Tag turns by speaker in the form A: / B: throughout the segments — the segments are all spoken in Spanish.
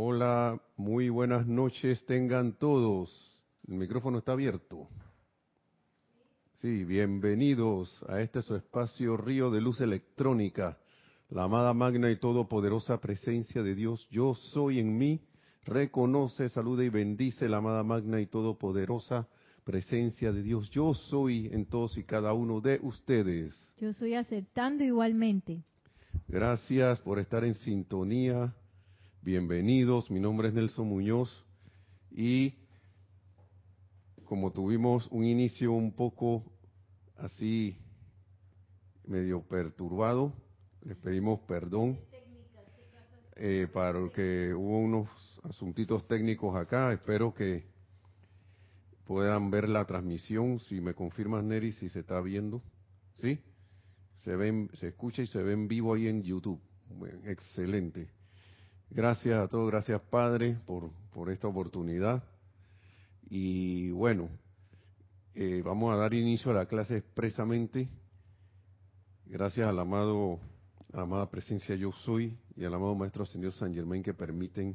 A: Hola, muy buenas noches tengan todos. El micrófono está abierto. Sí, bienvenidos a este su espacio Río de Luz Electrónica, la amada magna y todopoderosa presencia de Dios. Yo soy en mí, reconoce, saluda y bendice la amada magna y todopoderosa presencia de Dios. Yo soy en todos y cada uno de ustedes.
B: Yo soy aceptando igualmente.
A: Gracias por estar en sintonía. Bienvenidos. Mi nombre es Nelson Muñoz y como tuvimos un inicio un poco así medio perturbado, les pedimos perdón eh, para que hubo unos asuntitos técnicos acá. Espero que puedan ver la transmisión. Si me confirmas, Neri, si se está viendo. ¿Sí? Se, ven, se escucha y se ve en vivo ahí en YouTube. excelente. Gracias a todos, gracias Padre por, esta oportunidad. Y bueno, eh, vamos a dar inicio a la clase expresamente. Gracias al amado, a la amada presencia yo soy y al amado Maestro Señor San Germain que permiten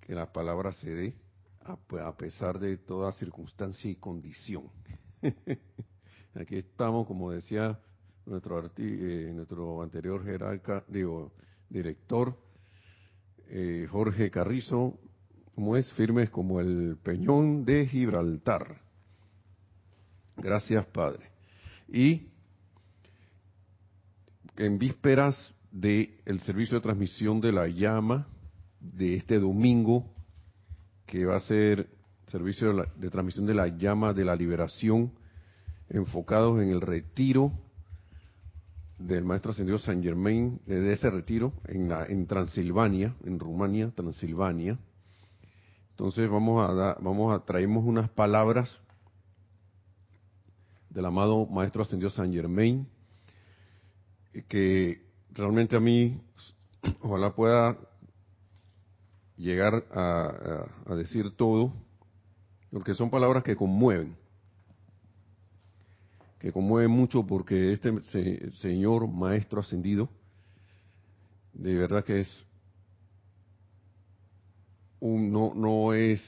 A: que la palabra se dé a, pesar de toda circunstancia y condición. Aquí estamos, como decía nuestro, eh, nuestro anterior jerarca, digo, director, eh, Jorge Carrizo, como es firmes como el peñón de Gibraltar. Gracias, Padre. Y en vísperas del el servicio de transmisión de la llama de este domingo que va a ser servicio de, transmisión de la llama de la liberación, enfocados en el retiro del maestro ascendido San Germain, de ese retiro en, la, en Transilvania, en Rumania, Transilvania. Entonces vamos a dar, vamos a traemos unas palabras del amado maestro ascendido San Germain que realmente a mí ojalá pueda llegar a, decir todo, porque son palabras que conmueven, que conmueven mucho porque este señor maestro ascendido, de verdad que es un, no, no es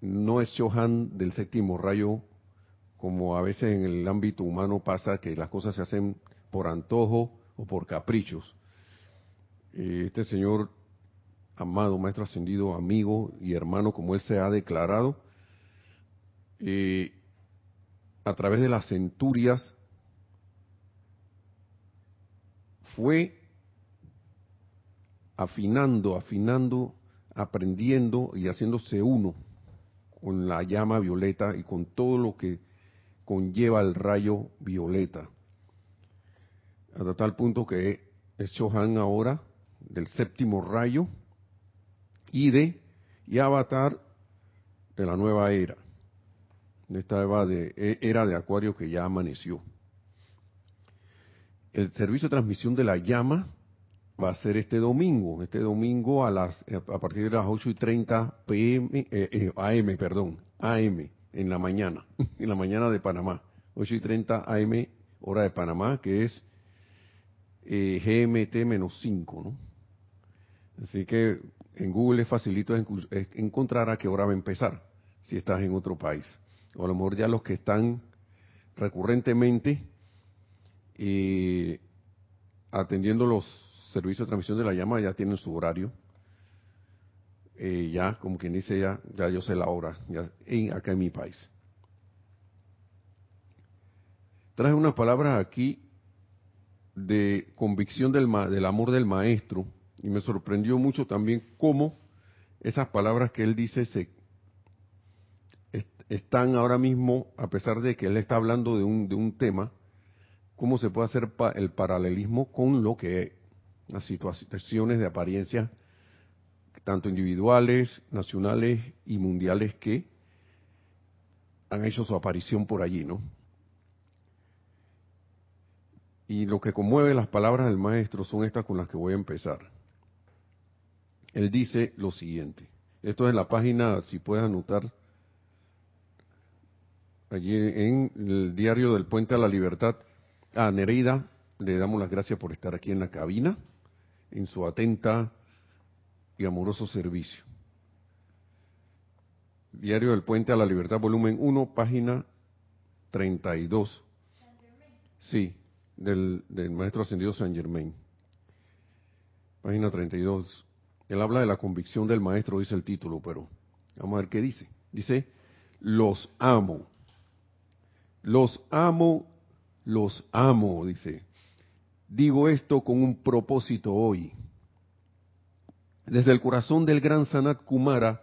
A: no es Johan del séptimo rayo como a veces en el ámbito humano pasa que las cosas se hacen por antojo o por caprichos. Eh, este señor amado Maestro Ascendido, amigo y hermano como Él se ha declarado, eh, a través de las centurias, fue afinando, afinando, aprendiendo y haciéndose uno con la llama violeta y con todo lo que conlleva el rayo violeta. Hasta tal punto que es Chohan ahora del séptimo rayo Ide y Avatar de la nueva era, esta e, era de Acuario que ya amaneció. El servicio de transmisión de la llama va a ser este domingo, este domingo a las a partir de las 8 y 30 pm, eh, eh, AM, perdón, AM, en la mañana, en la mañana de Panamá, 8 y 30 AM, hora de Panamá, que es eh, GMT menos 5, ¿no? Así que en Google es facilito encontrar a qué hora va a empezar, si estás en otro país. O a lo mejor ya los que están recurrentemente eh, atendiendo los servicios de transmisión de la llama ya tienen su horario. Eh, ya, como quien dice, ya, ya yo sé la hora, ya en, acá en mi país. Traje unas palabras aquí de convicción del, del amor del maestro y me sorprendió mucho también cómo esas palabras que él dice se están ahora mismo, a pesar de que él está hablando de un, de un tema, cómo se puede hacer el paralelismo con lo que las situaciones de apariencia, tanto individuales, nacionales y mundiales que han hecho su aparición por allí, ¿no? Y lo que conmueve las palabras del maestro son estas con las que voy a empezar él dice lo siguiente. Esto es la página, si puedes anotar, allí en el diario del Puente a la Libertad. A Nereida le damos las gracias por estar aquí en la cabina, en su atenta y amoroso servicio. Diario del Puente a la Libertad, volumen 1, página 32. Sí, del, Maestro Ascendido San Germain. Página 32. Él habla de la convicción del Maestro, dice el título, pero vamos a ver qué dice. Dice, los amo. Los amo, los amo, dice. Digo esto con un propósito hoy. Desde el corazón del gran Sanat Kumara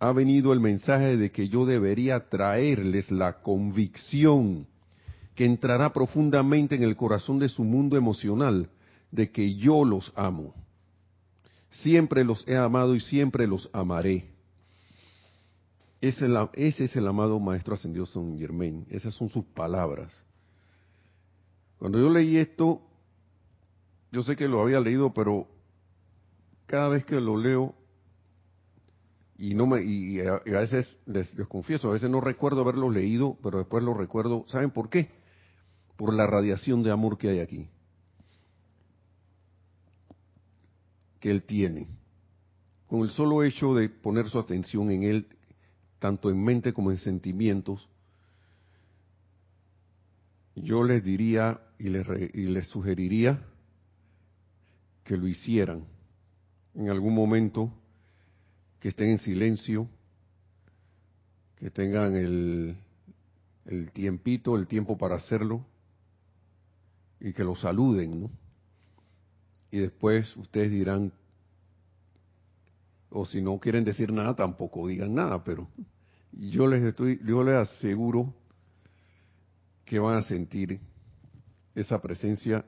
A: ha venido el mensaje de que yo debería traerles la convicción que entrará profundamente en el corazón de su mundo emocional de que yo los amo. Siempre los he amado y siempre los amaré. Ese, es el amado Maestro Ascendido San Germain. Esas son sus palabras. Cuando yo leí esto, yo sé que lo había leído, pero cada vez que lo leo, y no me y a, veces les, les, confieso, a veces no recuerdo haberlo leído, pero después lo recuerdo. ¿Saben por qué? Por la radiación de amor que hay aquí. Que él tiene. Con el solo hecho de poner su atención en él, tanto en mente como en sentimientos, yo les diría y les, y les sugeriría que lo hicieran en algún momento, que estén en silencio, que tengan el, el tiempito, el tiempo para hacerlo, y que lo saluden, ¿no? Y después ustedes dirán, o si no quieren decir nada, tampoco digan nada, pero yo les estoy, yo les aseguro que van a sentir esa presencia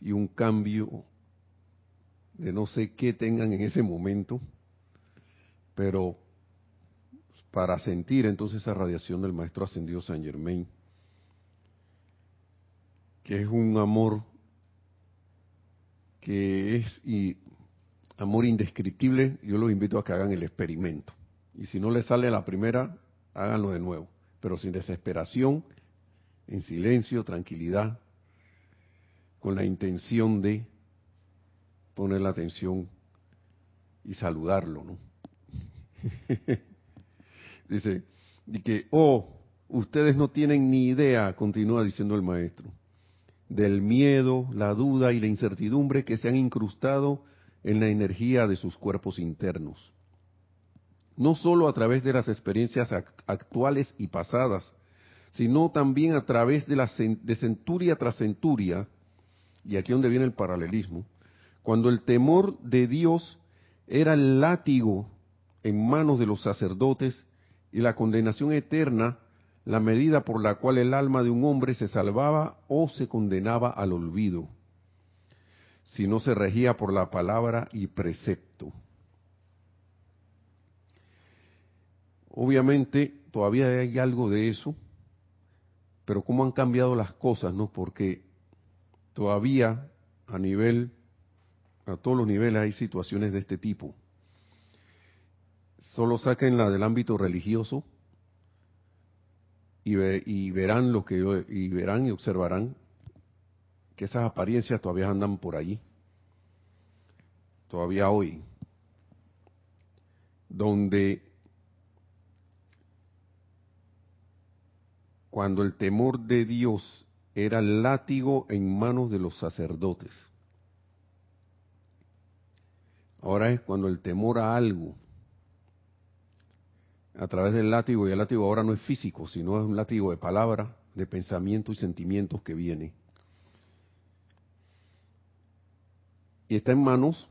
A: y un cambio de no sé qué tengan en ese momento, pero para sentir entonces esa radiación del Maestro Ascendido San Germain, que es un amor que es y amor indescriptible, yo los invito a que hagan el experimento. Y si no les sale la primera, háganlo de nuevo, pero sin desesperación, en silencio, tranquilidad, con la intención de poner la atención y saludarlo, ¿no? Dice, y que, oh, ustedes no tienen ni idea, continúa diciendo el maestro, del miedo, la duda y la incertidumbre que se han incrustado en la energía de sus cuerpos internos. No solo a través de las experiencias actuales y pasadas, sino también a través de, la, centuria tras centuria, y aquí donde viene el paralelismo, cuando el temor de Dios era el látigo en manos de los sacerdotes y la condenación eterna la medida por la cual el alma de un hombre se salvaba o se condenaba al olvido, si no se regía por la palabra y precepto. Obviamente todavía hay algo de eso, pero cómo han cambiado las cosas, ¿no? Porque todavía a nivel a todos los niveles hay situaciones de este tipo. Solo saquen la del ámbito religioso y, verán lo que y verán y observarán que esas apariencias todavía andan por allí. Todavía hoy. Donde cuando el temor de Dios era látigo en manos de los sacerdotes Ahora es cuando el temor a algo, a través del látigo, y el látigo ahora no es físico, sino es un látigo de palabra, de pensamiento y sentimientos que viene. Y está en manos,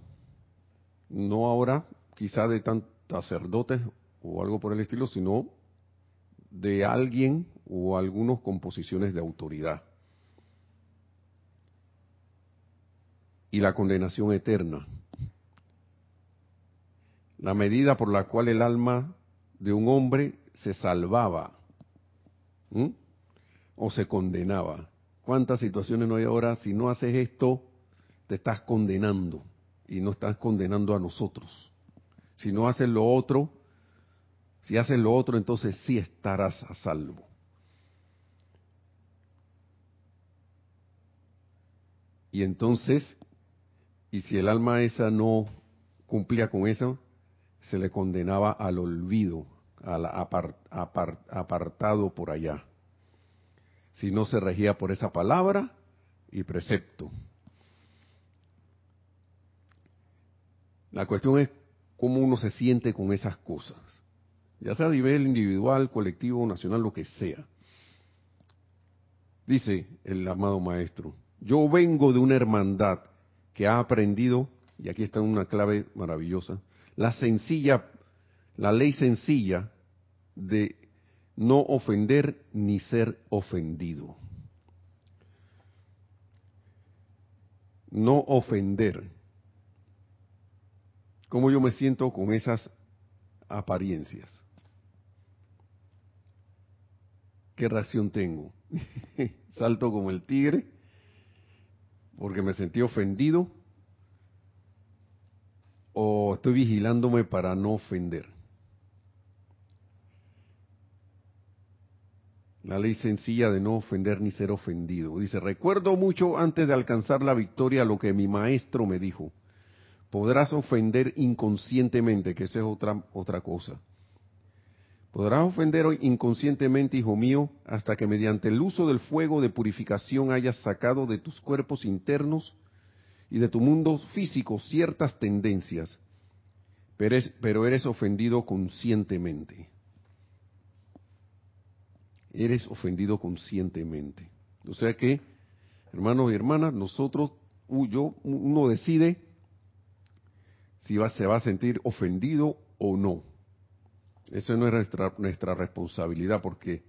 A: no ahora quizá de tan sacerdotes o algo por el estilo, sino de alguien o algunos con posiciones de autoridad. Y la condenación eterna la medida por la cual el alma de un hombre se salvaba o se condenaba. ¿Cuántas situaciones no hay ahora? Si no haces esto, te estás condenando y no estás condenando a nosotros. Si no haces lo otro, si haces lo otro, entonces sí estarás a salvo. Y entonces, y si el alma esa no cumplía con eso, se le condenaba al olvido, al apartado por allá. Si no se regía por esa palabra y precepto. La cuestión es cómo uno se siente con esas cosas, ya sea a nivel individual, colectivo, nacional, lo que sea. Dice el amado maestro, yo vengo de una hermandad que ha aprendido, y aquí está una clave maravillosa, la sencilla, la ley sencilla de no ofender ni ser ofendido. No ofender. ¿Cómo yo me siento con esas apariencias? ¿Qué reacción tengo? ¿Salto como el tigre porque me sentí ofendido? ¿O estoy vigilándome para no ofender? La ley sencilla de no ofender ni ser ofendido. Dice, recuerdo mucho antes de alcanzar la victoria lo que mi maestro me dijo. Podrás ofender inconscientemente, que esa es otra, otra cosa. Podrás ofender inconscientemente, hijo mío, hasta que mediante el uso del fuego de purificación hayas sacado de tus cuerpos internos y de tu mundo físico ciertas tendencias, pero, pero eres ofendido conscientemente eres ofendido conscientemente. O sea que, hermanos y hermanas, nosotros, yo, uno decide si va, se va a sentir ofendido o no. Eso no es nuestra, responsabilidad porque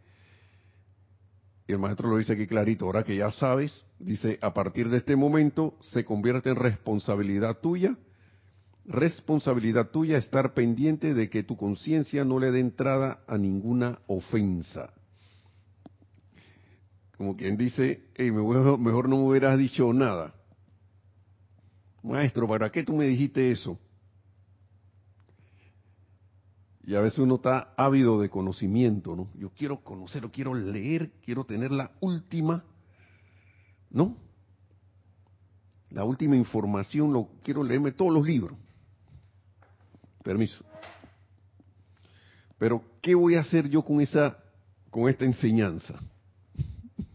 A: el maestro lo dice aquí clarito, ahora que ya sabes, dice, a partir de este momento se convierte en responsabilidad tuya, responsabilidad tuya estar pendiente de que tu conciencia no le dé entrada a ninguna ofensa como quien dice, mejor, no me hubieras dicho nada. Maestro, ¿para qué tú me dijiste eso? Y a veces uno está ávido de conocimiento, ¿no? Yo quiero conocer, quiero leer, quiero tener la última, ¿no? La última información, lo quiero leerme todos los libros. Permiso. Pero ¿qué voy a hacer yo con esa con esta enseñanza?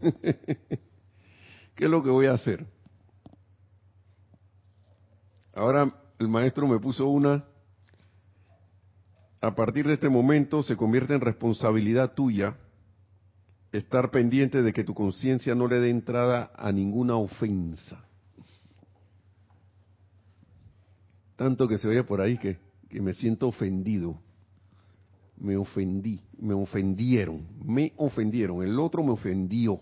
A: ¿Qué es lo que voy a hacer? Ahora el maestro me puso una, a partir de este momento se convierte en responsabilidad tuya estar pendiente de que tu conciencia no le dé entrada a ninguna ofensa. Tanto que se oye por ahí que, que me siento ofendido. Me ofendí, me ofendieron, me ofendieron, el otro me ofendió.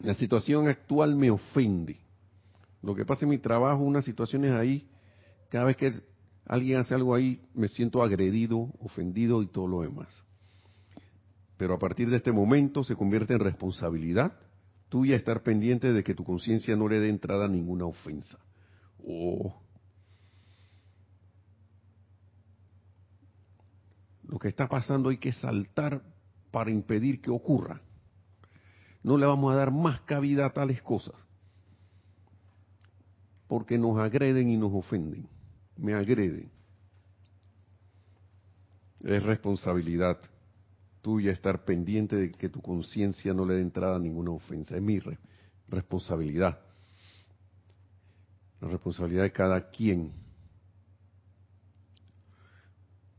A: La situación actual me ofende. Lo que pasa en mi trabajo, unas situaciones ahí, cada vez que alguien hace algo ahí, me siento agredido, ofendido y todo lo demás. Pero a partir de este momento se convierte en responsabilidad tuya estar pendiente de que tu conciencia no le dé entrada a ninguna ofensa. Oh. Lo que está pasando hay que saltar para impedir que ocurra. No le vamos a dar más cabida a tales cosas. Porque nos agreden y nos ofenden. Me agreden. Es responsabilidad tuya estar pendiente de que tu conciencia no le dé entrada a ninguna ofensa. Es mi responsabilidad. La responsabilidad de cada quien.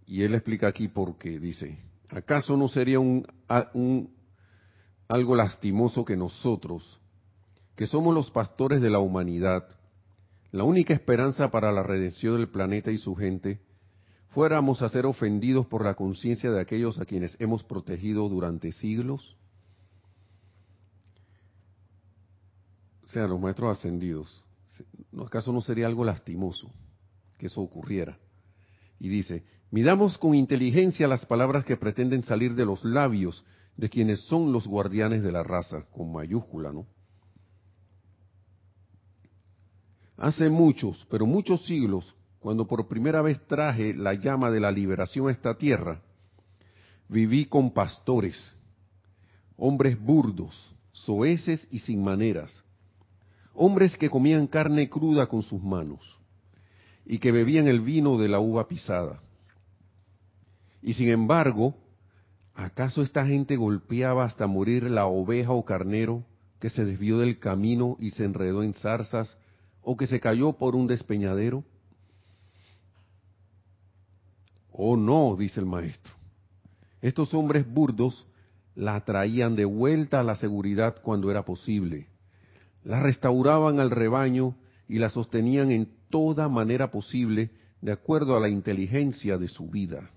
A: Y él explica aquí por qué. Dice, ¿acaso no sería un, un algo lastimoso que nosotros, que somos los pastores de la humanidad, la única esperanza para la redención del planeta y su gente, fuéramos a ser ofendidos por la conciencia de aquellos a quienes hemos protegido durante siglos? O sea, los maestros ascendidos, ¿acaso no sería algo lastimoso que eso ocurriera? Y dice, miramos con inteligencia las palabras que pretenden salir de los labios de quienes son los guardianes de la raza, con mayúscula, ¿no? Hace muchos, pero muchos siglos, cuando por primera vez traje la llama de la liberación a esta tierra, viví con pastores, hombres burdos, soeces y sin maneras, hombres que comían carne cruda con sus manos, y que bebían el vino de la uva pisada. Y sin embargo, ¿acaso esta gente golpeaba hasta morir la oveja o carnero que se desvió del camino y se enredó en zarzas o que se cayó por un despeñadero? Oh no, dice el maestro. Estos hombres burdos la traían de vuelta a la seguridad cuando era posible. La restauraban al rebaño y la sostenían en toda manera posible de acuerdo a la inteligencia de su vida.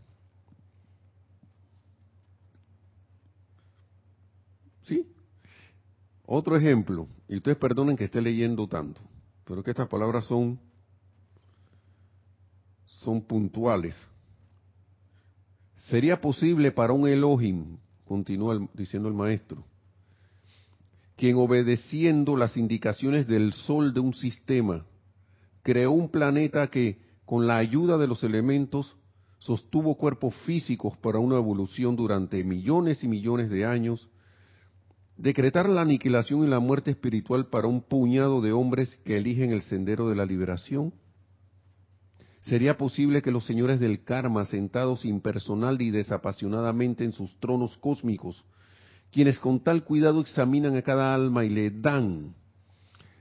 A: ¿Sí? Otro ejemplo, y ustedes perdonen que esté leyendo tanto, pero que estas palabras son son puntuales. ¿Sería posible para un Elohim, continúa diciendo el maestro, quien obedeciendo las indicaciones del sol de un sistema, creó un planeta que, con la ayuda de los elementos, sostuvo cuerpos físicos para una evolución durante millones y millones de años, decretar la aniquilación y la muerte espiritual para un puñado de hombres que eligen el sendero de la liberación? ¿Sería posible que los señores del karma, sentados impersonal y desapasionadamente en sus tronos cósmicos, quienes con tal cuidado examinan a cada alma y le dan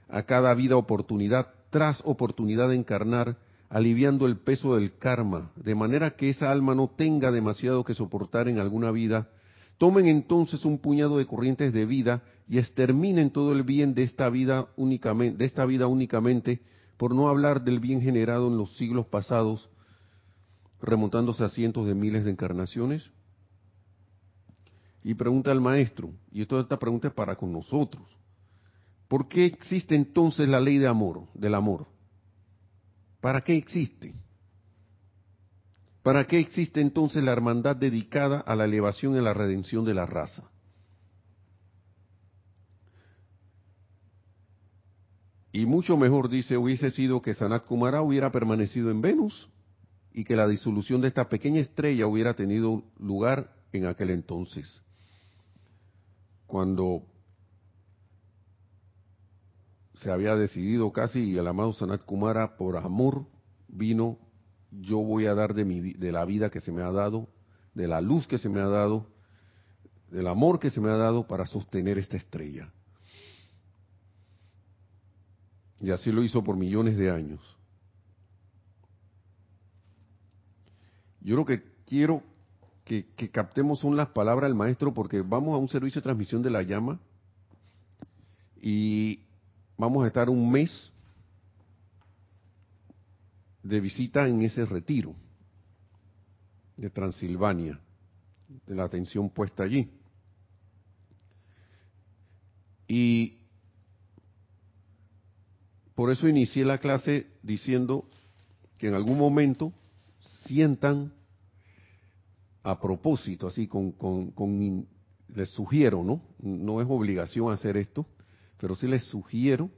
A: a cada vida oportunidad tras oportunidad de encarnar, aliviando el peso del karma, de manera que esa alma no tenga demasiado que soportar en alguna vida, tomen entonces un puñado de corrientes de vida y exterminen todo el bien de esta vida únicamente, de esta vida únicamente, por no hablar del bien generado en los siglos pasados, remontándose a cientos de miles de encarnaciones. Y pregunta al maestro, y esta pregunta es para con nosotros. ¿Por qué existe entonces la ley de amor, del amor? ¿Para qué existe? ¿Para qué existe entonces la hermandad dedicada a la elevación y la redención de la raza? Y mucho mejor, dice, hubiese sido que Sanat Kumara hubiera permanecido en Venus y que la disolución de esta pequeña estrella hubiera tenido lugar en aquel entonces. Cuando se había decidido casi y el amado Sanat Kumara por amor vino, yo voy a dar de, mi, de la vida que se me ha dado, de la luz que se me ha dado, del amor que se me ha dado para sostener esta estrella. Y así lo hizo por millones de años. Yo lo que quiero que, que captemos son las palabras del maestro porque vamos a un servicio de transmisión de la llama y vamos a estar un mes de visita en ese retiro de Transilvania, de la atención puesta allí. Y por eso inicié la clase diciendo que en algún momento sientan a propósito, así con, con, con les sugiero, ¿no? No es obligación hacer esto, pero sí les sugiero,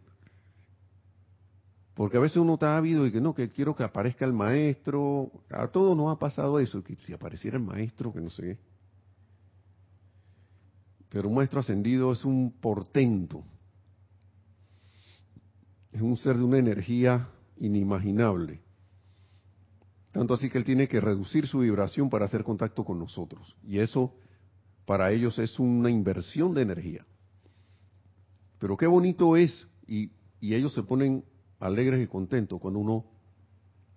A: porque a veces uno está ávido y que no, que quiero que aparezca el maestro, a todos nos ha pasado eso, que si apareciera el maestro, que no sé. Pero un maestro ascendido es un portento, es un ser de una energía inimaginable. Tanto así que él tiene que reducir su vibración para hacer contacto con nosotros. Y eso para ellos es una inversión de energía. Pero qué bonito es, y, ellos se ponen alegres y contentos cuando uno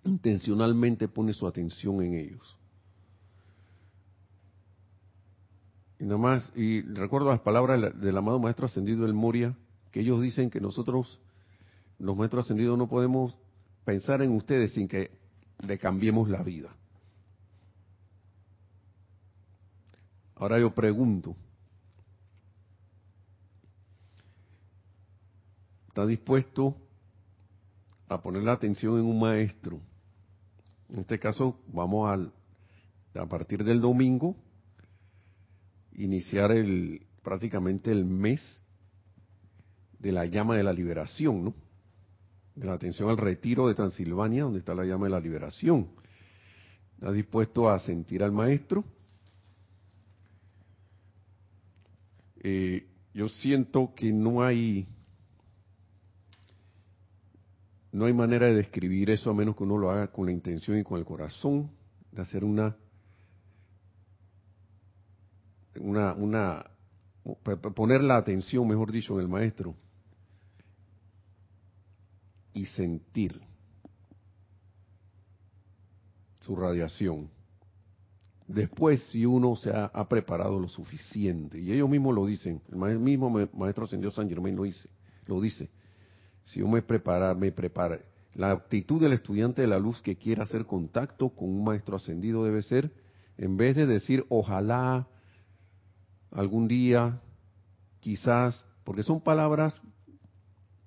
A: intencionalmente pone su atención en ellos. Y nada más, y recuerdo las palabras del amado Maestro Ascendido del Moria, que ellos dicen que nosotros, los Maestros Ascendidos, no podemos pensar en ustedes sin que le cambiemos la vida. Ahora yo pregunto, está dispuesto a poner la atención en un maestro. En este caso, vamos al, a partir del domingo, iniciar el, prácticamente el mes de la llama de la liberación, ¿no? De la atención al retiro de Transilvania, donde está la llama de la liberación. ¿Está dispuesto a sentir al maestro? Eh, yo siento que no hay no hay manera de describir eso a menos que uno lo haga con la intención y con el corazón de hacer una una una poner la atención, mejor dicho, en el maestro y sentir su radiación. Después, si uno se ha, preparado lo suficiente, y ellos mismos lo dicen, el mismo maestro ascendió San Germain lo dice, lo dice, si yo me prepara, me prepara, la actitud del estudiante de la luz que quiera hacer contacto con un maestro ascendido debe ser, en vez de decir ojalá, algún día, quizás, porque son palabras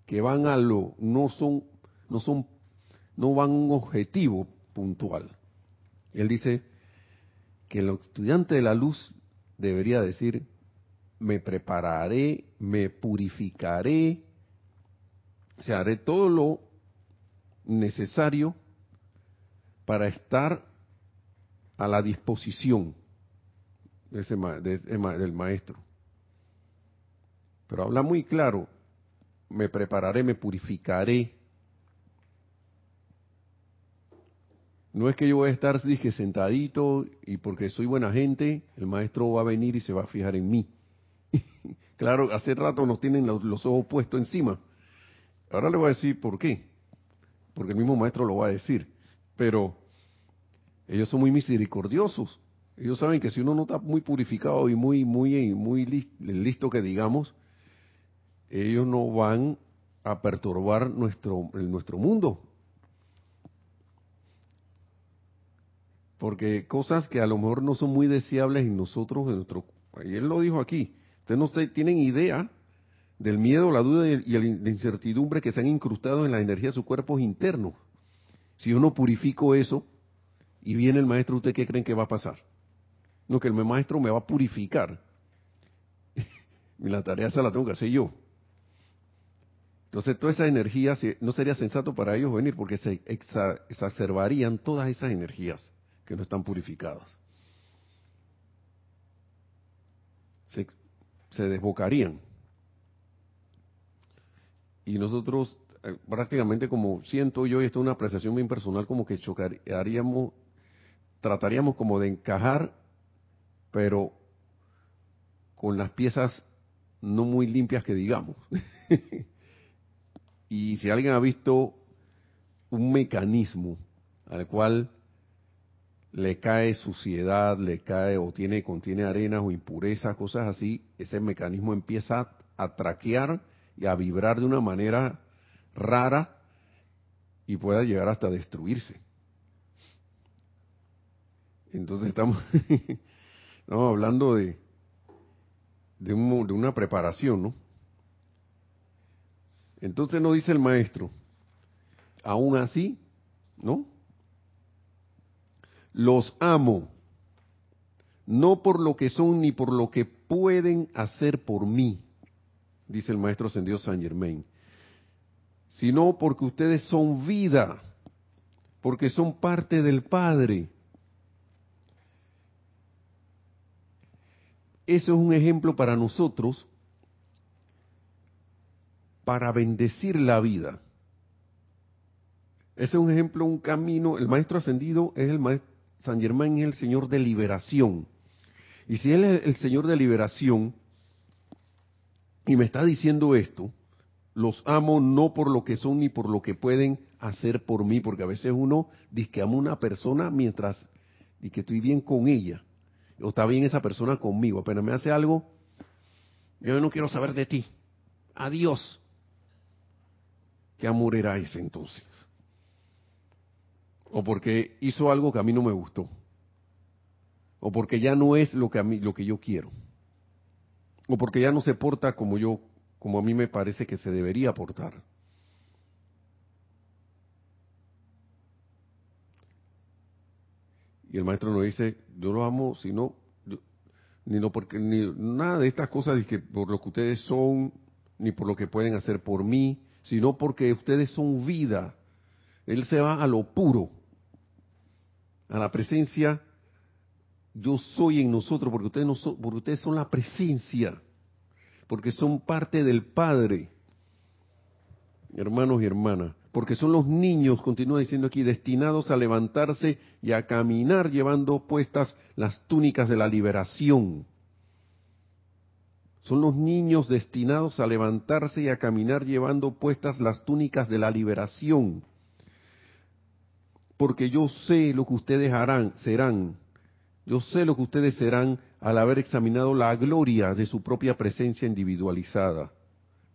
A: que van a lo, no son, no son, no van a un objetivo puntual. Él dice que el estudiante de la luz debería decir, me prepararé, me purificaré, o sea, haré todo lo necesario para estar a la disposición de ese, del maestro. Pero habla muy claro, me prepararé, me purificaré. No es que yo voy a estar dije, sentadito y porque soy buena gente, el maestro va a venir y se va a fijar en mí. claro, hace rato nos tienen los, ojos puestos encima. Ahora le voy a decir por qué. Porque el mismo maestro lo va a decir. Pero ellos son muy misericordiosos. Ellos saben que si uno no está muy purificado y muy, muy, muy listo que digamos, ellos no van a perturbar nuestro, nuestro mundo. Porque cosas que a lo mejor no son muy deseables en nosotros, en nuestro, y él lo dijo aquí, ustedes no tienen idea del miedo, la duda y la incertidumbre que se han incrustado en la energía de sus cuerpos internos. Si yo no purifico eso y viene el maestro, ¿usted qué creen que va a pasar? No, que el maestro me va a purificar. la tarea esa la tengo que hacer yo. Entonces, toda esa energía no sería sensato para ellos venir porque se exacerbarían todas esas energías que no están purificadas. Se, se desbocarían. Y nosotros, eh, prácticamente como siento yo, y esto es una apreciación bien personal, como que chocaríamos, trataríamos como de encajar, pero con las piezas no muy limpias que digamos. Y si alguien ha visto un mecanismo al cual le cae suciedad, le cae o tiene contiene arenas o impurezas, cosas así, ese mecanismo empieza a traquear y a vibrar de una manera rara y pueda llegar hasta destruirse. Entonces estamos, estamos hablando de, de, un, de una preparación, ¿no? Entonces no dice el maestro, aún así, ¿no? Los amo, no por lo que son ni por lo que pueden hacer por mí, dice el maestro ascendido San Germain, sino porque ustedes son vida, porque son parte del Padre. Eso es un ejemplo para nosotros para bendecir la vida. Ese es un ejemplo, un camino. El maestro ascendido es el maestro, San Germán es el Señor de liberación. Y si Él es el Señor de liberación y me está diciendo esto, los amo no por lo que son ni por lo que pueden hacer por mí, porque a veces uno dice que amo a una persona mientras y que estoy bien con ella, o está bien esa persona conmigo, apenas me hace algo, yo no quiero saber de ti. Adiós. ¿qué amor era ese entonces? O porque hizo algo que a mí no me gustó. O porque ya no es lo que a mí lo que yo quiero. O porque ya no se porta como yo como a mí me parece que se debería portar. Y el maestro nos dice, yo lo amo, sino ni no porque ni nada de estas cosas que por lo que ustedes son, ni por lo que pueden hacer por mí, sino porque ustedes son vida. Él se va a lo puro, a la presencia. Yo soy en nosotros, porque ustedes, no son, porque ustedes son la presencia, porque son parte del Padre. Hermanos y hermanas, porque son los niños, continúa diciendo aquí, destinados a levantarse y a caminar llevando puestas las túnicas de la liberación. Son los niños destinados a levantarse y a caminar llevando puestas las túnicas de la liberación. Porque yo sé lo que ustedes harán, serán. Yo sé lo que ustedes serán al haber examinado la gloria de su propia presencia individualizada.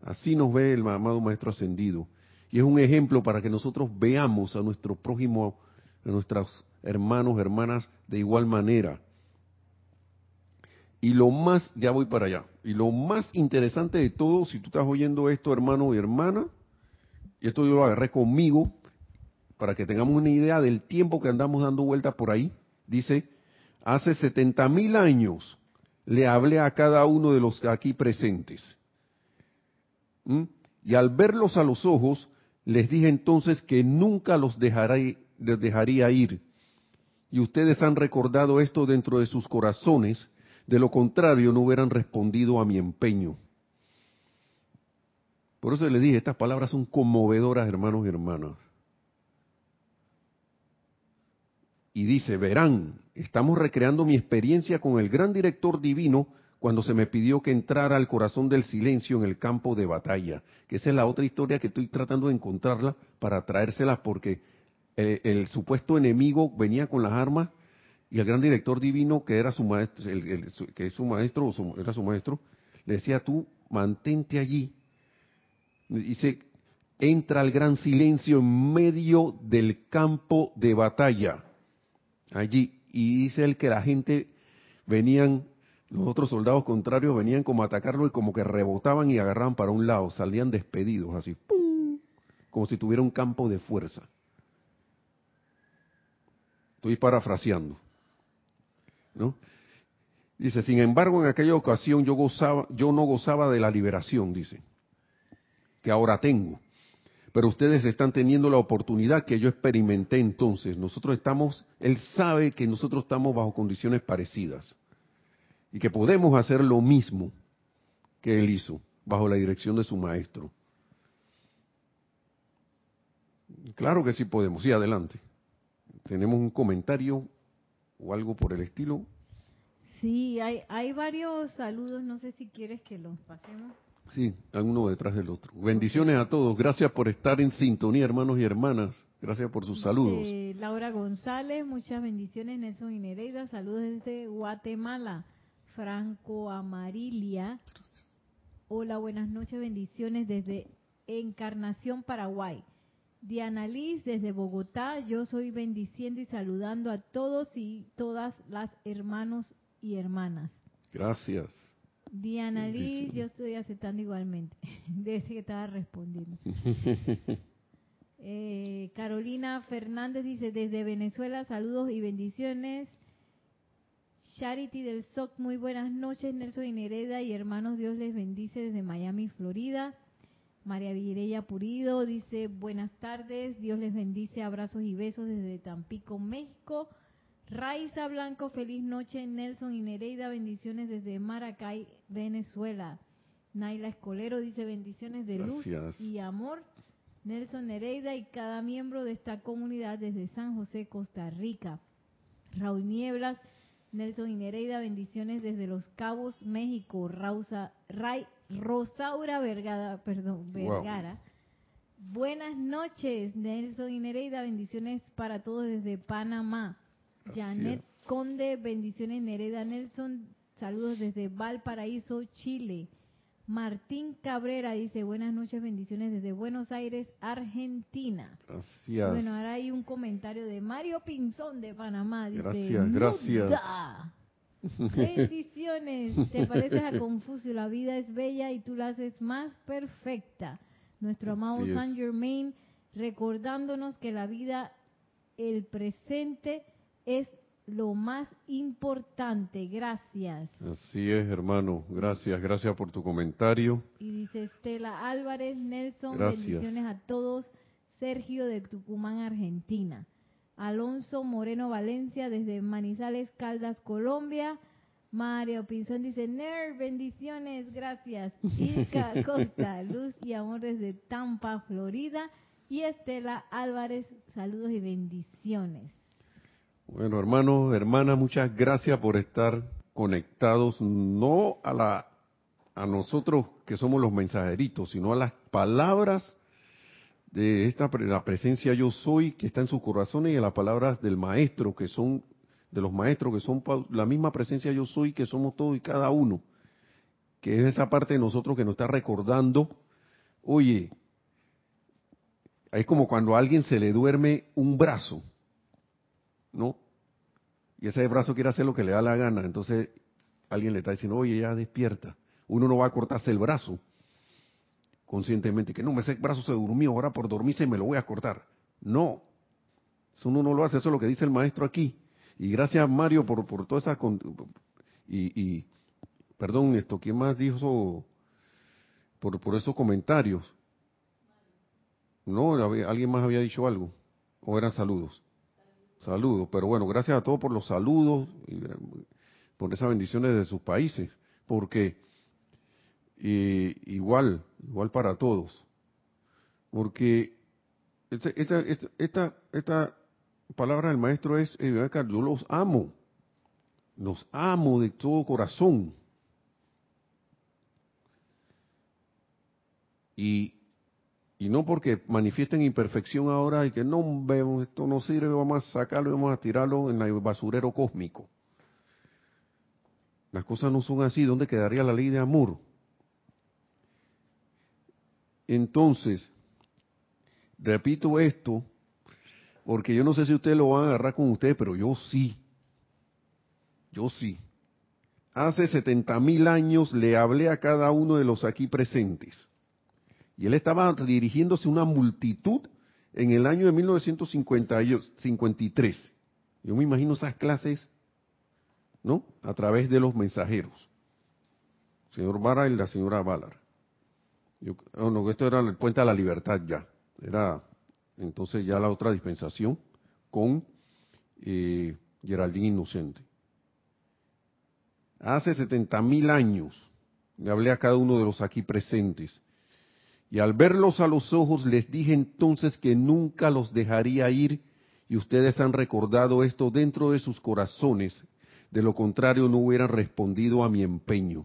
A: Así nos ve el amado Maestro Ascendido. Y es un ejemplo para que nosotros veamos a nuestro prójimo, a nuestros hermanos, hermanas, de igual manera. Y lo más, ya voy para allá, y lo más interesante de todo, si tú estás oyendo esto, hermano y hermana, y esto yo lo agarré conmigo, para que tengamos una idea del tiempo que andamos dando vueltas por ahí, dice, hace 70 mil años le hablé a cada uno de los aquí presentes. ¿Mm? Y al verlos a los ojos, les dije entonces que nunca los les dejaría ir. Y ustedes han recordado esto dentro de sus corazones de lo contrario, no hubieran respondido a mi empeño. Por eso le dije, estas palabras son conmovedoras, hermanos y hermanas. Y dice, verán, estamos recreando mi experiencia con el gran director divino cuando se me pidió que entrara al corazón del silencio en el campo de batalla. Que esa es la otra historia que estoy tratando de encontrarla para traérsela porque el, el supuesto enemigo venía con las armas y el gran director divino, que era su maestro, que es su maestro, o era su maestro, le decía, tú mantente allí. Dice, entra al gran silencio en medio del campo de batalla. Allí. Y dice él que la gente venían, los otros soldados contrarios venían como a atacarlo y como que rebotaban y agarraban para un lado, salían despedidos, así, ¡pum! como si tuviera un campo de fuerza. Estoy parafraseando. ¿no? Dice, sin embargo, en aquella ocasión yo gozaba, yo no gozaba de la liberación, dice, que ahora tengo. Pero ustedes están teniendo la oportunidad que yo experimenté entonces. Nosotros estamos, él sabe que nosotros estamos bajo condiciones parecidas y que podemos hacer lo mismo que él hizo bajo la dirección de su maestro. Claro que sí podemos. Sí, adelante. Tenemos un comentario o algo por el estilo.
B: Sí, hay, hay varios saludos, no sé si quieres que los pasemos.
A: Sí, uno detrás del otro. Bendiciones a todos, gracias por estar en sintonía, hermanos y hermanas. Gracias por sus saludos.
B: Laura González, muchas bendiciones. Nelson y Nereida, saludos desde Guatemala. Franco Amarilia, hola, buenas noches, bendiciones desde Encarnación, Paraguay. Diana Liz desde Bogotá, yo soy bendiciendo y saludando a todos y todas las hermanos y hermanas.
A: Gracias.
B: Diana Liz, yo estoy aceptando igualmente, desde que estaba respondiendo. eh, Carolina Fernández dice, desde Venezuela, saludos y bendiciones. Charity del SOC, muy buenas noches, Nelson y Nereda y hermanos, Dios les bendice desde Miami, Florida. María Virella Purido dice, buenas tardes, Dios les bendice, abrazos y besos desde Tampico, México. Raiza Blanco, feliz noche, Nelson y Nereida, bendiciones desde Maracay, Venezuela. Naila Escolero dice bendiciones de luz y amor. Nelson Nereida y cada miembro de esta comunidad desde San José, Costa Rica. Raúl Nieblas, Nelson y Nereida, bendiciones desde Los Cabos, México. Rausa, Ray, Rosaura Vergara, perdón, Vergara. Buenas noches, Nelson y Nereida, bendiciones para todos desde Panamá. Janet Conde, bendiciones Nereida Nelson, saludos desde Valparaíso, Chile. Martín Cabrera dice, buenas noches, bendiciones desde Buenos Aires, Argentina.
A: Gracias.
B: Bueno, ahora hay un comentario de Mario Pinzón de Panamá. Dice,
A: gracias, gracias.
B: Bendiciones. Te pareces a Confucio. La vida es bella y tú la haces más perfecta. Nuestro amado Saint Germain recordándonos que la vida, el presente, es lo más importante. Gracias.
A: Así es, hermano. Gracias, gracias por tu comentario.
B: Y dice Estela Álvarez, Nelson, bendiciones a todos. Sergio de Tucumán, Argentina. Alonso Moreno Valencia desde Manizales, Caldas, Colombia. Mario Pinzón dice, Ner, bendiciones, gracias. Ilka Costa, luz y amor desde Tampa, Florida. Y Estela Álvarez, saludos y bendiciones.
A: Bueno, hermanos, hermanas, muchas gracias por estar conectados, no a la a nosotros que somos los mensajeritos, sino a las palabras de esta la presencia yo soy que está en sus corazones y a las palabras del maestro que son de los maestros que son la misma presencia yo soy que somos todos y cada uno, que es esa parte de nosotros que nos está recordando, oye, es como cuando a alguien se le duerme un brazo, ¿no? Y ese brazo quiere hacer lo que le da la gana, entonces alguien le está diciendo, oye, ya despierta. Uno no va a cortarse el brazo conscientemente, que no, ese brazo se durmió, ahora por dormirse me lo voy a cortar. No, eso uno no lo hace, eso es lo que dice el maestro aquí. Y gracias Mario por, por toda. Y, y, perdón, esto, ¿quién más dijo por, por esos comentarios? No, alguien más había dicho algo. ¿O eran saludos? Saludos. Pero bueno, gracias a todos por los saludos, y por esas bendiciones de sus países. Porque igual, igual para todos. Porque esta, esta, esta, esta palabra del maestro es, eh, yo los amo, los amo de todo corazón. Y, y no porque manifiesten imperfección ahora y que no vemos, esto no sirve, vamos a sacarlo y vamos a tirarlo en el basurero cósmico. Las cosas no son así. ¿Dónde quedaría la ley de amor? Entonces, repito esto porque yo no sé si ustedes lo van a agarrar con ustedes, pero yo sí. Yo sí. Hace 70 mil años le hablé a cada uno de los aquí presentes. Y él estaba dirigiéndose a una multitud en el año de 1953. Yo me imagino esas clases, ¿no? A través de los mensajeros. señor Vara y la señora Valar. Yo, oh, no, esto era el puente a la libertad ya. Era entonces ya la otra dispensación con eh, Geraldine Inocente. Hace 70 mil años le hablé a cada uno de los aquí presentes y al verlos a los ojos les dije entonces que nunca los dejaría ir y ustedes han recordado esto dentro de sus corazones, de lo contrario no hubieran respondido a mi empeño.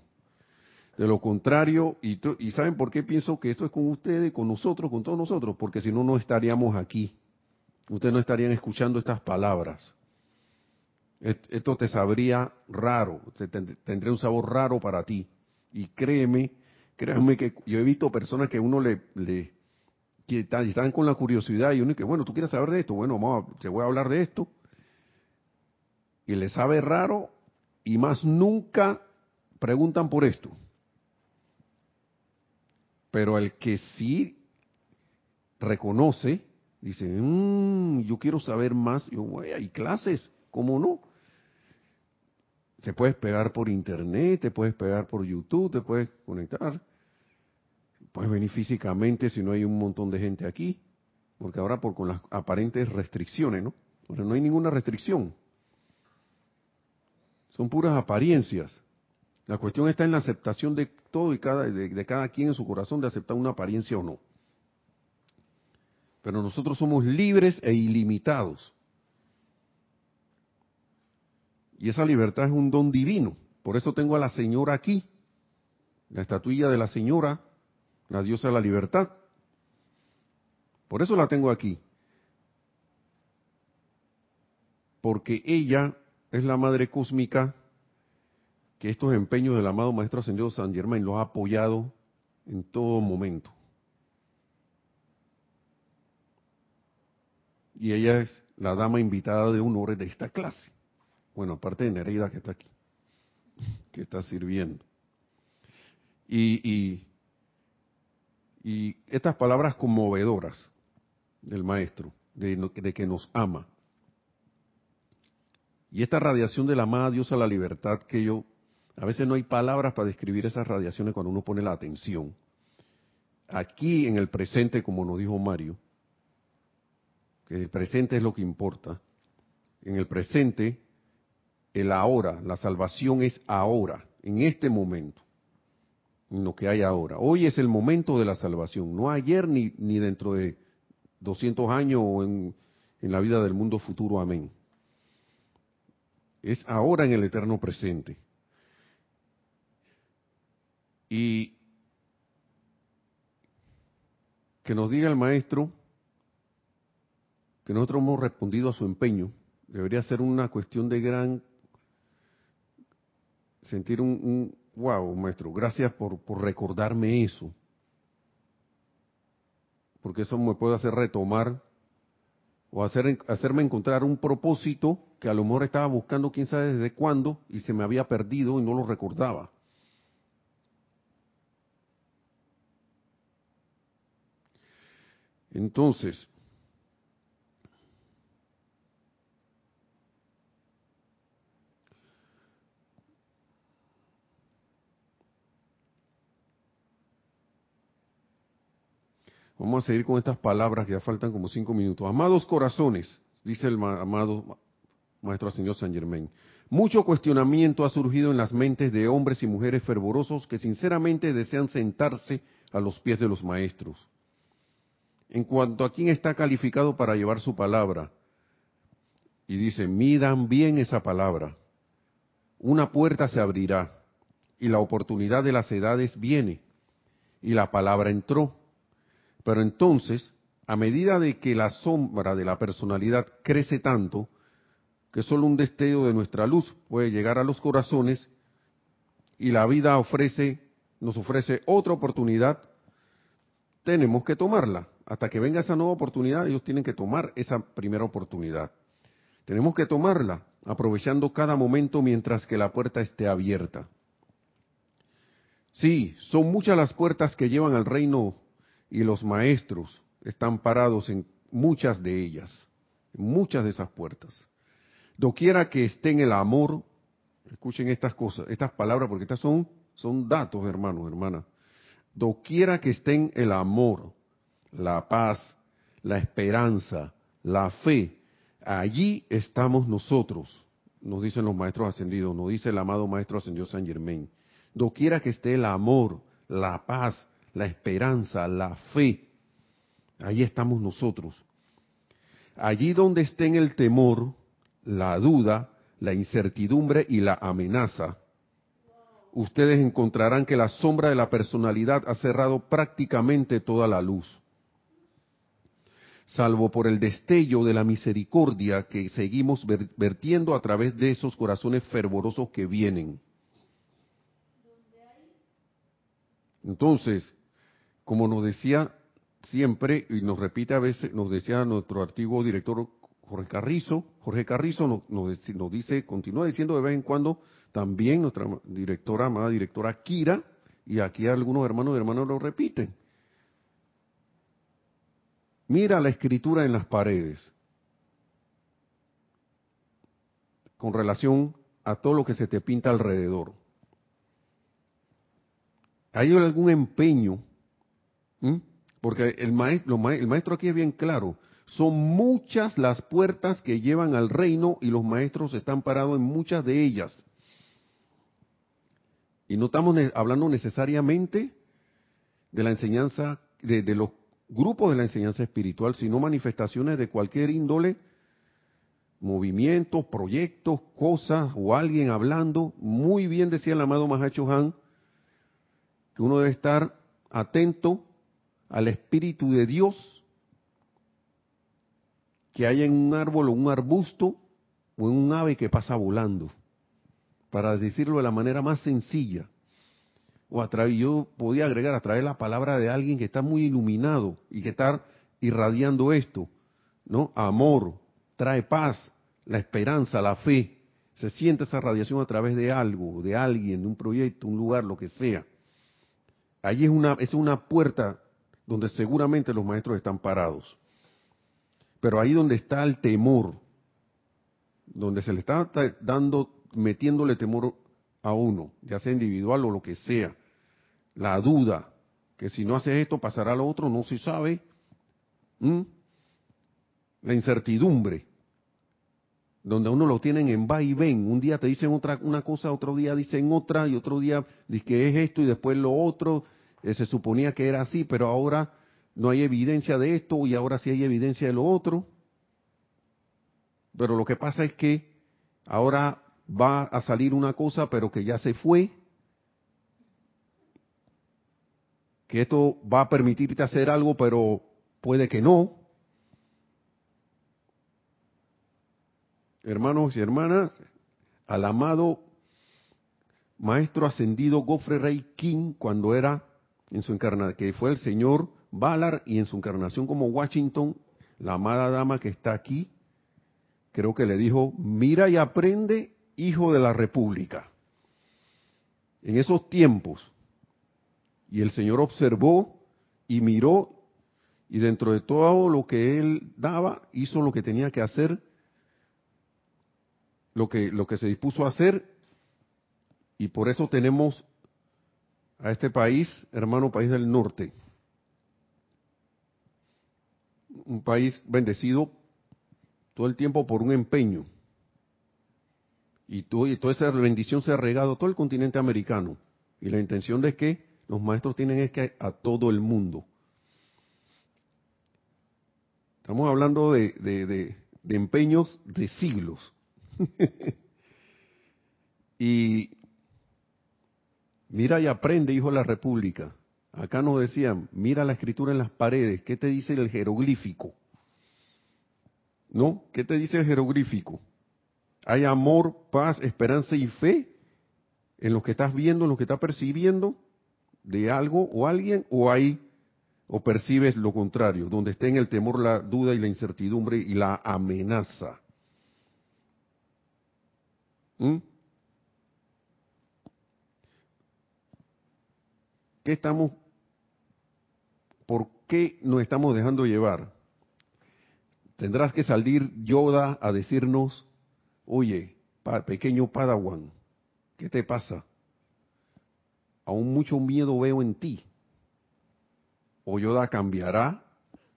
A: De lo contrario, y, y, ¿saben por qué pienso que esto es con ustedes, con nosotros, con todos nosotros? Porque si no, no estaríamos aquí. Ustedes no estarían escuchando estas palabras. Esto te sabría raro, tendría un sabor raro para ti. Y créeme, créanme que yo he visto personas que uno le, que están, con la curiosidad y uno que, bueno, tú quieres saber de esto, bueno, vamos a, te voy a hablar de esto. Y le sabe raro y más nunca preguntan por esto. Pero el que sí reconoce, dice, mmm, yo quiero saber más, yo hay clases, ¿cómo no? Te puedes pegar por internet, te puedes pegar por YouTube, te puedes conectar. Puedes venir físicamente si no hay un montón de gente aquí. Porque ahora por con las aparentes restricciones, ¿no? No hay ninguna restricción. Son puras apariencias. La cuestión está en la aceptación de todo y cada, de, cada quien en su corazón de aceptar una apariencia o no. Pero nosotros somos libres e ilimitados. Y esa libertad es un don divino. Por eso tengo a la señora aquí, la estatuilla de la señora, la diosa de la libertad. Por eso la tengo aquí. Porque ella es la madre cósmica que estos empeños del amado Maestro Ascendido San Germain los ha apoyado en todo momento. Y ella es la dama invitada de honores de esta clase. Bueno, aparte de Nereida que está aquí, que está sirviendo. Y, estas palabras conmovedoras del Maestro, de, que nos ama. Y esta radiación de la amada diosa la libertad que yo a veces no hay palabras para describir esas radiaciones cuando uno pone la atención. Aquí en el presente, como nos dijo Mario, que el presente es lo que importa. En el presente, el ahora, la salvación es ahora, en este momento, en lo que hay ahora. Hoy es el momento de la salvación, no ayer ni, ni dentro de 200 años o en, en la vida del mundo futuro. Amén. Es ahora en el eterno presente. Y que nos diga el maestro que nosotros hemos respondido a su empeño. Debería ser una cuestión de gran sentir un, wow, maestro, gracias por, por recordarme eso. Porque eso me puede hacer retomar o hacer, hacerme encontrar un propósito que a lo mejor estaba buscando quién sabe desde cuándo y se me había perdido y no lo recordaba. Entonces, Vamos a seguir con estas palabras que ya faltan como cinco minutos. Amados corazones, dice el amado Maestro Señor San Germain, mucho cuestionamiento ha surgido en las mentes de hombres y mujeres fervorosos que sinceramente desean sentarse a los pies de los maestros. En cuanto a quién está calificado para llevar su palabra, y dice, midan bien esa palabra. Una puerta se abrirá y la oportunidad de las edades viene. Y la palabra entró pero entonces, a medida de que la sombra de la personalidad crece tanto, que solo un destello de nuestra luz puede llegar a los corazones y la vida ofrece, nos ofrece otra oportunidad, tenemos que tomarla. Hasta que venga esa nueva oportunidad, ellos tienen que tomar esa primera oportunidad. Tenemos que tomarla, aprovechando cada momento mientras que la puerta esté abierta. Sí, son muchas las puertas que llevan al reino y los maestros están parados en muchas de ellas, en muchas de esas puertas. Doquiera que esté en el amor, escuchen estas cosas, estas palabras, porque estas son, son datos, hermanos, hermanas. Doquiera que estén el amor, la paz, la esperanza, la fe, allí estamos nosotros, nos dicen los maestros ascendidos, nos dice el amado maestro ascendido San Germain. Doquiera que esté el amor, la paz, la esperanza, la fe. Allí estamos nosotros. Allí donde estén el temor, la duda, la incertidumbre y la amenaza, ustedes encontrarán que la sombra de la personalidad ha cerrado prácticamente toda la luz, salvo por el destello de la misericordia que seguimos vertiendo a través de esos corazones fervorosos que vienen. Entonces, como nos decía siempre y nos repite a veces, nos decía nuestro antiguo director Jorge Carrizo, Jorge Carrizo nos, dice, continúa diciendo de vez en cuando también nuestra directora, amada directora Kira, y aquí algunos hermanos y hermanos lo repiten. Mira la escritura en las paredes con relación a todo lo que se te pinta alrededor. ¿Hay algún empeño ¿Mm? Porque el maestro, aquí es bien claro. Son muchas las puertas que llevan al reino y los maestros están parados en muchas de ellas. Y no estamos hablando necesariamente de la enseñanza, de, de los grupos de la enseñanza espiritual, sino manifestaciones de cualquier índole, movimientos, proyectos, cosas o alguien hablando. Muy bien decía el amado Mahacho Han, que uno debe estar atento al Espíritu de Dios que hay en un árbol o un arbusto o en un ave que pasa volando, para decirlo de la manera más sencilla. O a yo podía agregar a través de la palabra de alguien que está muy iluminado y que está irradiando esto, ¿no? Amor, trae paz, la esperanza, la fe. Se siente esa radiación a través de algo, de alguien, de un proyecto, un lugar, lo que sea. Allí es una, es una puerta donde seguramente los maestros están parados. Pero ahí donde está el temor, donde se le está dando, metiéndole temor a uno, ya sea individual o lo que sea, la duda, que si no hace esto pasará lo otro, no se sabe, la incertidumbre, donde uno lo tienen en va y ven, un día te dicen otra una cosa, otro día dicen otra y otro día dicen que es esto y después lo otro, se suponía que era así, pero ahora no hay evidencia de esto y ahora sí hay evidencia de lo otro. Pero lo que pasa es que ahora va a salir una cosa, pero que ya se fue. Que esto va a permitirte hacer algo, pero puede que no. Hermanos y hermanas, al amado maestro ascendido Gofre Rey King, cuando era en su encarnación, que fue el señor Ballard y en su encarnación como Washington, la amada dama que está aquí, creo que le dijo, mira y aprende, hijo de la República. En esos tiempos, y el Señor observó y miró, y dentro de todo lo que él daba, hizo lo que tenía que hacer, lo que, lo que se dispuso a hacer, y por eso tenemos a este país, hermano país del norte, un país bendecido todo el tiempo por un empeño. Y, todo, y toda esa bendición se ha regado a todo el continente americano. Y la intención de que los maestros tienen es que a todo el mundo. Estamos hablando de, de empeños de siglos. y mira y aprende, hijo de la República. Acá nos decían, mira la escritura en las paredes, ¿qué te dice el jeroglífico? ¿No? ¿Qué te dice el jeroglífico? ¿Hay amor, paz, esperanza y fe en lo que estás viendo, en lo que estás percibiendo de algo o alguien? ¿O hay, o percibes lo contrario, donde estén el temor, la duda y la incertidumbre y la amenaza? ¿Mm? ¿Qué estamos, por qué nos estamos dejando llevar? Tendrás que salir Yoda a decirnos, oye, pequeño Padawan, ¿qué te pasa? Aún mucho miedo veo en ti. O Yoda cambiará,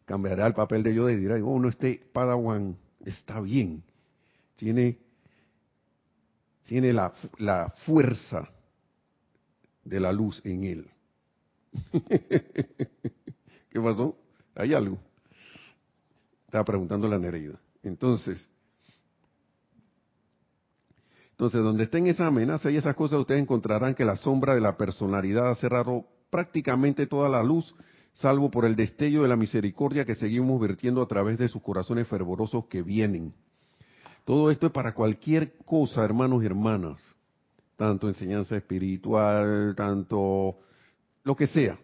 A: cambiará el papel de Yoda y dirá, oh, no, este Padawan está bien, tiene, tiene la, la fuerza de la luz en él. ¿Qué pasó? ¿Hay algo? Estaba preguntando la Nereida. Entonces, entonces, donde estén esa amenaza y esas cosas, ustedes encontrarán que la sombra de la personalidad ha cerrado prácticamente toda la luz, salvo por el destello de la misericordia que seguimos vertiendo a través de sus corazones fervorosos que vienen. Todo esto es para cualquier cosa, hermanos y hermanas, tanto enseñanza espiritual, tanto lo que sea,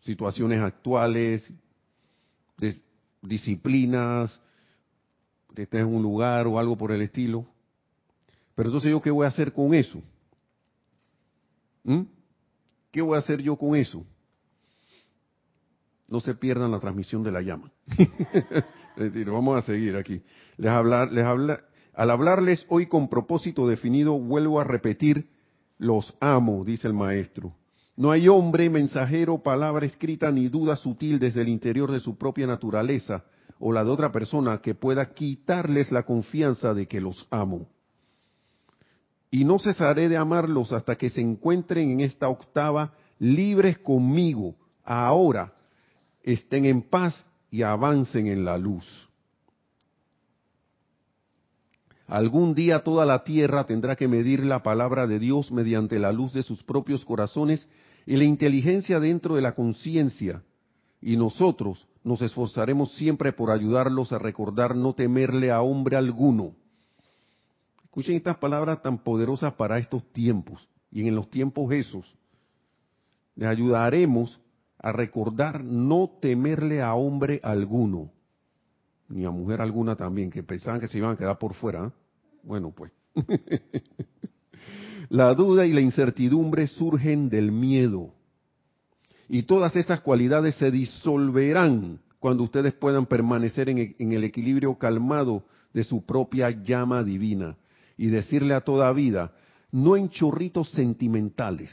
A: situaciones actuales, disciplinas, que estés en un lugar o algo por el estilo. Pero entonces yo qué voy a hacer con eso? ¿Mm? ¿Qué voy a hacer yo con eso? No se pierdan la transmisión de la llama. es decir, vamos a seguir aquí. Les hablar, les habla, al hablarles hoy con propósito definido, vuelvo a repetir, los amo, dice el maestro. No hay hombre, mensajero, palabra escrita ni duda sutil desde el interior de su propia naturaleza o la de otra persona que pueda quitarles la confianza de que los amo. Y no cesaré de amarlos hasta que se encuentren en esta octava libres conmigo. Ahora estén en paz y avancen en la luz. Algún día toda la tierra tendrá que medir la palabra de Dios mediante la luz de sus propios corazones y la inteligencia dentro de la conciencia, y nosotros nos esforzaremos siempre por ayudarlos a recordar no temerle a hombre alguno. Escuchen estas palabras tan poderosas para estos tiempos y en los tiempos esos. Les ayudaremos a recordar no temerle a hombre alguno, ni a mujer alguna también, que pensaban que se iban a quedar por fuera. ¿eh? Bueno, pues. La duda y la incertidumbre surgen del miedo. Y todas estas cualidades se disolverán cuando ustedes puedan permanecer e, en el equilibrio calmado de su propia llama divina y decirle a toda vida, no en chorritos sentimentales,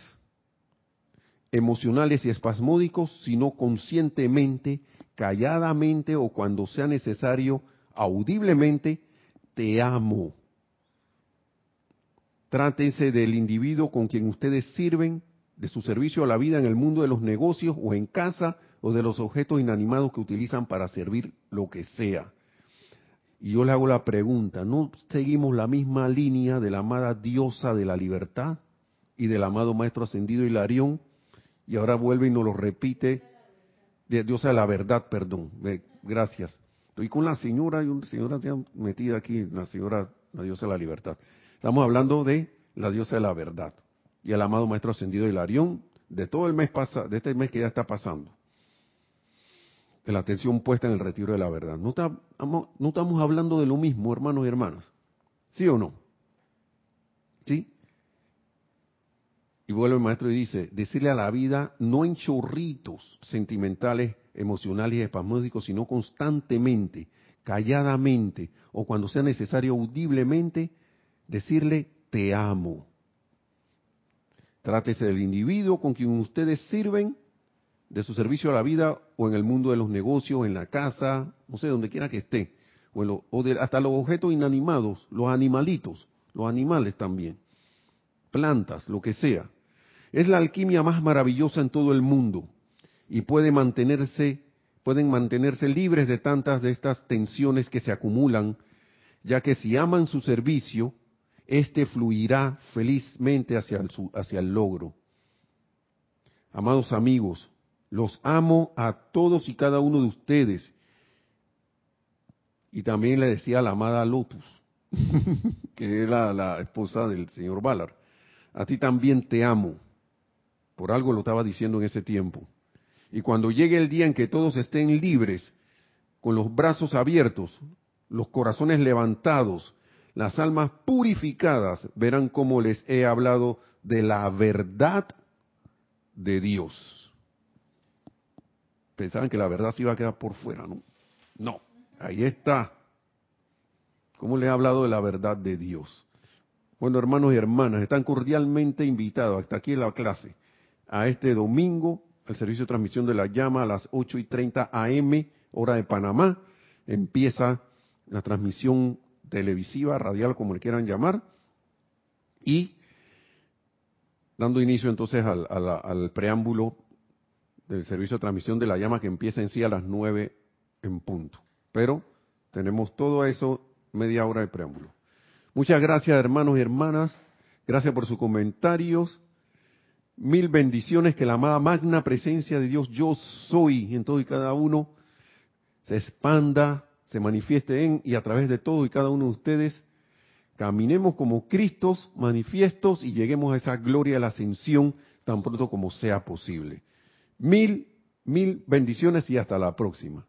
A: emocionales y espasmódicos, sino conscientemente, calladamente o cuando sea necesario, audiblemente, te amo. Trátense del individuo con quien ustedes sirven, de su servicio a la vida en el mundo de los negocios o en casa o de los objetos inanimados que utilizan para servir lo que sea. Y yo le hago la pregunta, ¿no seguimos la misma línea de la amada diosa de la libertad y del amado maestro ascendido Hilarión? Y ahora vuelve y nos lo repite, de diosa de la verdad, perdón, gracias. Estoy con la señora, y una señora metida aquí, la señora, la diosa de la libertad. Estamos hablando de la diosa de la verdad y el amado maestro ascendido Hilarión de todo el mes pasa, de este mes que ya está pasando la atención puesta en el retiro de la verdad. No, no estamos hablando de lo mismo, hermanos y hermanas. ¿Sí o no? ¿Sí? Y vuelve el maestro y dice, decirle a la vida no en chorritos sentimentales, emocionales y espasmódicos, sino constantemente, calladamente, o cuando sea necesario audiblemente, decirle te amo. Trátese del individuo con quien ustedes sirven de su servicio a la vida o en el mundo de los negocios, en la casa, no sé, donde quiera que esté, o, hasta los objetos inanimados, los animalitos, los animales también, plantas, lo que sea. Es la alquimia más maravillosa en todo el mundo y puede mantenerse, pueden mantenerse libres de tantas de estas tensiones que se acumulan, ya que si aman su servicio, éste fluirá felizmente hacia hacia el logro. Amados amigos, los amo a todos y cada uno de ustedes. Y también le decía a la amada Lotus, que era la esposa del señor Ballard, a ti también te amo. Por algo lo estaba diciendo en ese tiempo. Y cuando llegue el día en que todos estén libres, con los brazos abiertos, los corazones levantados, las almas purificadas, verán cómo les he hablado de la verdad de Dios pensaban que la verdad se iba a quedar por fuera, ¿no? No, ahí está. ¿Cómo les he hablado de la verdad de Dios? Bueno, hermanos y hermanas, están cordialmente invitados hasta aquí en la clase a este domingo, el servicio de transmisión de la llama a las 8 y 30 AM, hora de Panamá. Empieza la transmisión televisiva, radial, como le quieran llamar. Y dando inicio entonces al, preámbulo del servicio de transmisión de la llama que empieza en sí a las nueve en punto. Pero tenemos todo eso media hora de preámbulo. Muchas gracias hermanos y hermanas, gracias por sus comentarios. Mil bendiciones, que la amada magna presencia de Dios yo soy en todo y cada uno se expanda, se manifieste en y a través de todo y cada uno de ustedes. Caminemos como Cristos manifiestos y lleguemos a esa gloria de la ascensión tan pronto como sea posible. Mil, mil bendiciones y hasta la próxima.